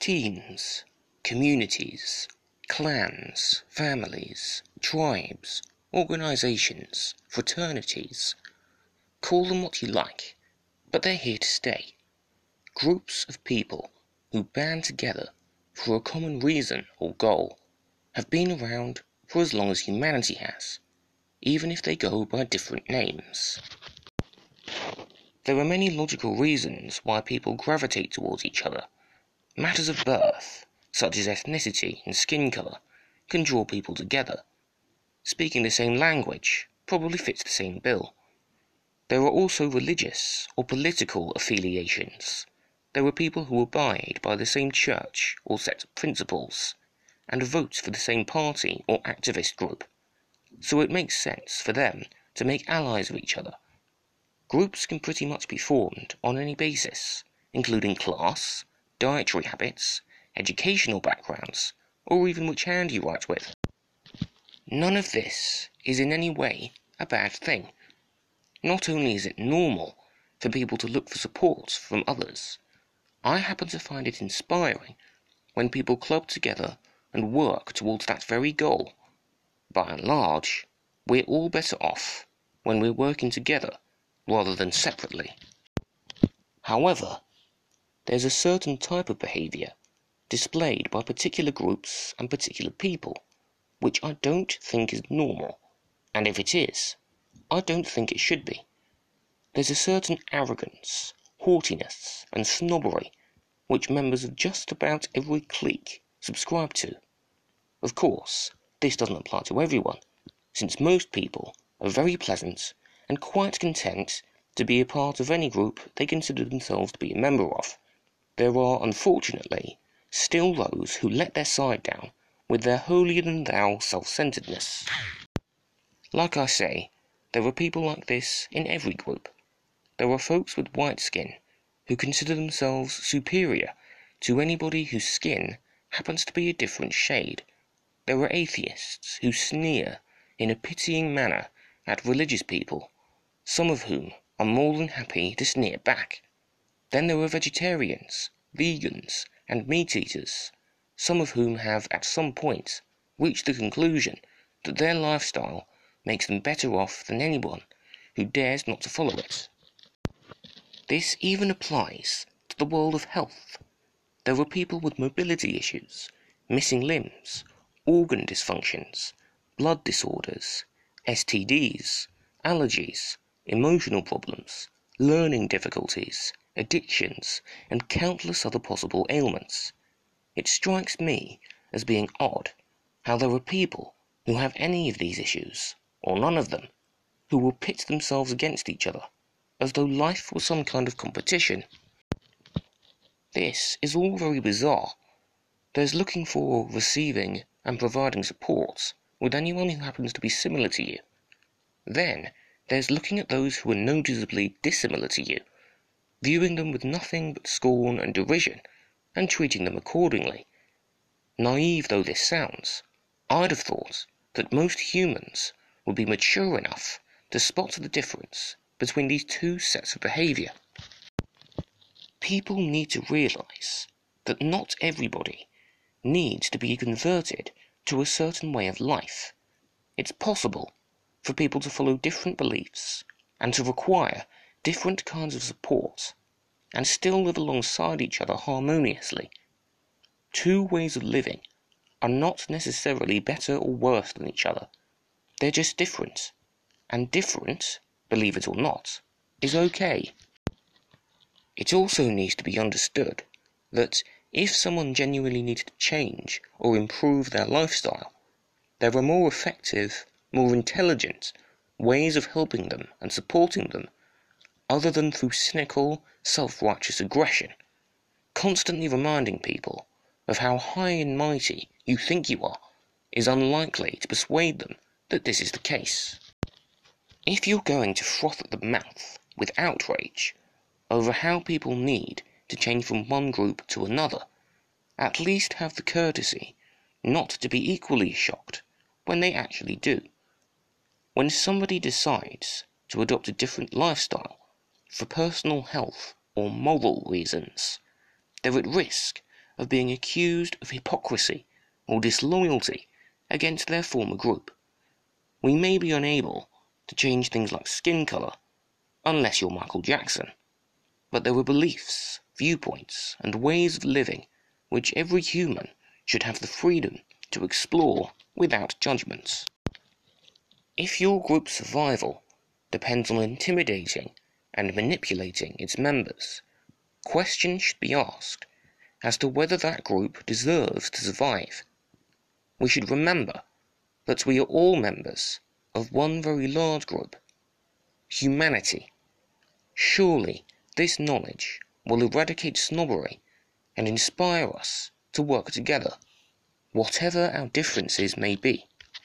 Teams, communities, clans, families, tribes, organizations, fraternities. Call them what you like, but they're here to stay. Groups of people who band together for a common reason or goal have been around for as long as humanity has, even if they go by different names. There are many logical reasons why people gravitate towards each other. Matters of birth, such as ethnicity and skin color, can draw people together. Speaking the same language probably fits the same bill. There are also religious or political affiliations. There are people who abide by the same church or set of principles, and vote for the same party or activist group. So it makes sense for them to make allies of each other Groups can pretty much be formed on any basis, including class, dietary habits, educational backgrounds, or even which hand you write with. None of this is in any way a bad thing. Not only is it normal for people to look for support from others, I happen to find it inspiring when people club together and work towards that very goal. By and large, we're all better off when we're working together rather than separately. However, there's a certain type of behavior displayed by particular groups and particular people which I don't think is normal, and if it is, I don't think it should be. There's a certain arrogance, haughtiness, and snobbery which members of just about every clique subscribe to. Of course, this doesn't apply to everyone, since most people are very pleasant and quite content to be a part of any group they consider themselves to be a member of. There are, unfortunately, still those who let their side down with their holier than thou self centeredness. Like I say, there are people like this in every group. There are folks with white skin who consider themselves superior to anybody whose skin happens to be a different shade. There are atheists who sneer in a pitying manner at religious people some of whom are more than happy to sneer back. Then there are vegetarians, vegans, and meat eaters, some of whom have at some point reached the conclusion that their lifestyle makes them better off than anyone who dares not to follow it. This even applies to the world of health. There are people with mobility issues, missing limbs, organ dysfunctions, blood disorders, STDs, allergies, emotional problems, learning difficulties, addictions, and countless other possible ailments. It strikes me as being odd how there are people who have any of these issues, or none of them, who will pit themselves against each other, as though life were some kind of competition. This is all very bizarre. There's looking for, receiving, and providing support with anyone who happens to be similar to you. Then there's looking at those who are noticeably dissimilar to you, viewing them with nothing but scorn and derision, and treating them accordingly. Naive though this sounds, I'd have thought that most humans would be mature enough to spot the difference between these two sets of behavior. People need to realize that not everybody needs to be converted to a certain way of life. It's possible for people to follow different beliefs and to require different kinds of support and still live alongside each other harmoniously. Two ways of living are not necessarily better or worse than each other. They're just different. And different, believe it or not, is okay. It also needs to be understood that if someone genuinely needs to change or improve their lifestyle, there are more effective more intelligent ways of helping them and supporting them other than through cynical, self righteous aggression, constantly reminding people of how high and mighty you think you are is unlikely to persuade them that this is the case. If you're going to froth at the mouth with outrage over how people need to change from one group to another, at least have the courtesy not to be equally shocked when they actually do. When somebody decides to adopt a different lifestyle for personal health or moral reasons, they're at risk of being accused of hypocrisy or disloyalty against their former group. We may be unable to change things like skin color, unless you're Michael Jackson, but there are beliefs, viewpoints, and ways of living which every human should have the freedom to explore without judgments. If your group's survival depends on intimidating and manipulating its members, questions should be asked as to whether that group deserves to survive. We should remember that we are all members of one very large group humanity. Surely this knowledge will eradicate snobbery and inspire us to work together, whatever our differences may be.